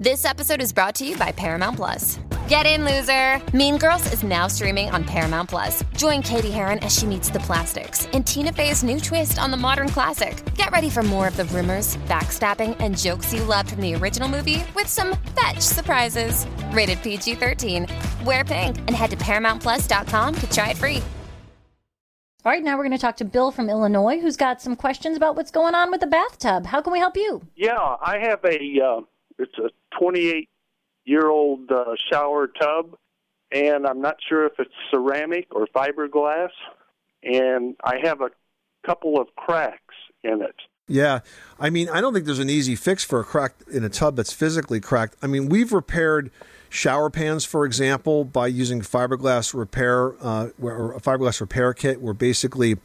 This episode is brought to you by Paramount Plus. Get in, loser! Mean Girls is now streaming on Paramount Plus. Join Cady Heron as she meets the plastics in Tina Fey's new twist on the modern classic. Get ready for more of the rumors, backstabbing, and jokes you loved from the original movie with some fetch surprises. Rated PG 13. Wear pink and head to ParamountPlus.com to try it free. All right, now we're going to talk to Bill from Illinois, who's got some questions about what's going on with the bathtub. How can we help you? Yeah, I have a uh, it's a 28 year old uh, shower tub, and I'm not sure if it's ceramic or fiberglass, and I have a couple of cracks in it. Yeah. I mean, I don't think there's an easy fix for a crack in a tub that's physically cracked. I mean, we've repaired shower pans, for example, by using fiberglass repair uh, or a fiberglass repair kit, where basically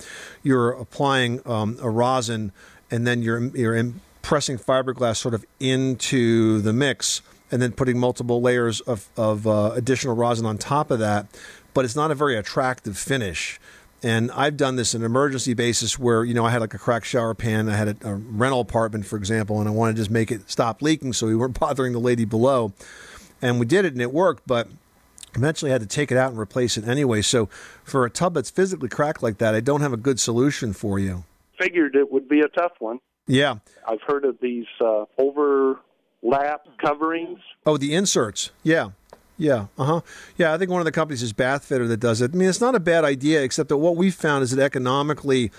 you're applying um, a rosin and then you're you're in, pressing fiberglass sort of into the mix and then putting multiple layers of, of uh, additional rosin on top of that. But it's not a very attractive finish. And I've done this on an emergency basis where, you know, I had like a cracked shower pan. I had a, a rental apartment, for example, and I wanted to just make it stop leaking so we weren't bothering the lady below and we did it and it worked, but eventually I had to take it out and replace it anyway. So for a tub that's physically cracked like that, I don't have a good solution for you. Figured it would be a tough one. Yeah. I've heard of these uh, overlap coverings. Oh, the inserts. Yeah. Yeah, uh huh. Yeah, I think one of the companies is Bath Fitter that does it. I mean, it's not a bad idea, except that what we found is that economically,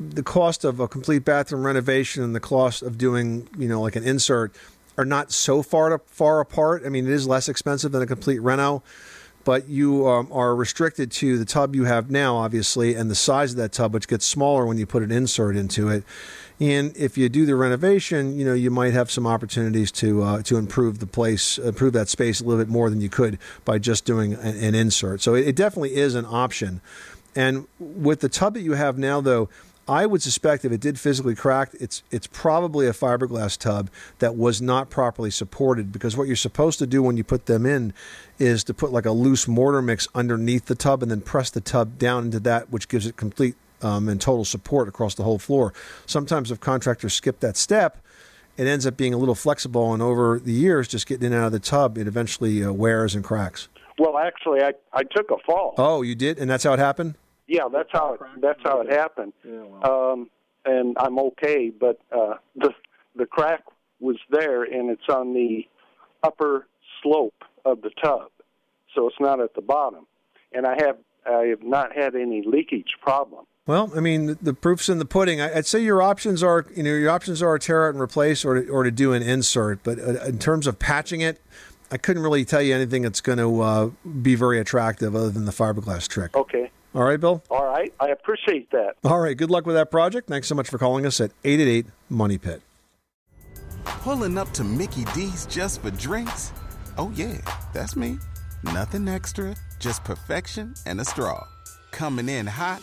the cost of a complete bathroom renovation and the cost of doing, you know, like an insert are not so far to, far apart. I mean, it is less expensive than a complete reno, but you um, are restricted to the tub you have now, obviously, and the size of that tub, which gets smaller when you put an insert into it. And if you do the renovation, you know you might have some opportunities to uh, to improve the place, improve that space a little bit more than you could by just doing an, an insert. So it, it definitely is an option. And with the tub that you have now, though I would suspect if it did physically crack, it's it's probably a fiberglass tub that was not properly supported because what you're supposed to do when you put them in is to put like a loose mortar mix underneath the tub and then press the tub down into that, which gives it complete um, and total support across the whole floor. Sometimes if contractors skip that step, it ends up being a little flexible, and over the years, just getting in and out of the tub, it eventually uh, wears and cracks. Well, actually, I I took a fall. Oh, you did, and that's how it happened. Yeah, that's how it, that's how it happened. Yeah, well. um, and I'm okay, but uh, the the crack was there, and it's on the upper slope of the tub, so it's not at the bottom. And I have I have not had any leakage problem. Well, I mean, the proof's in the pudding. I'd say your options are, you know, your options are to tear out and replace, or to, or to do an insert. But uh, in terms of patching it, I couldn't really tell you anything that's going to uh, be very attractive other than the fiberglass trick. Okay. All right, Bill? All right. I appreciate that. All right. Good luck with that project. Thanks so much for calling us at 888 Money Pit. Pulling up to Mickey D's just for drinks? Oh, yeah. That's me. Nothing extra, just perfection and a straw. Coming in hot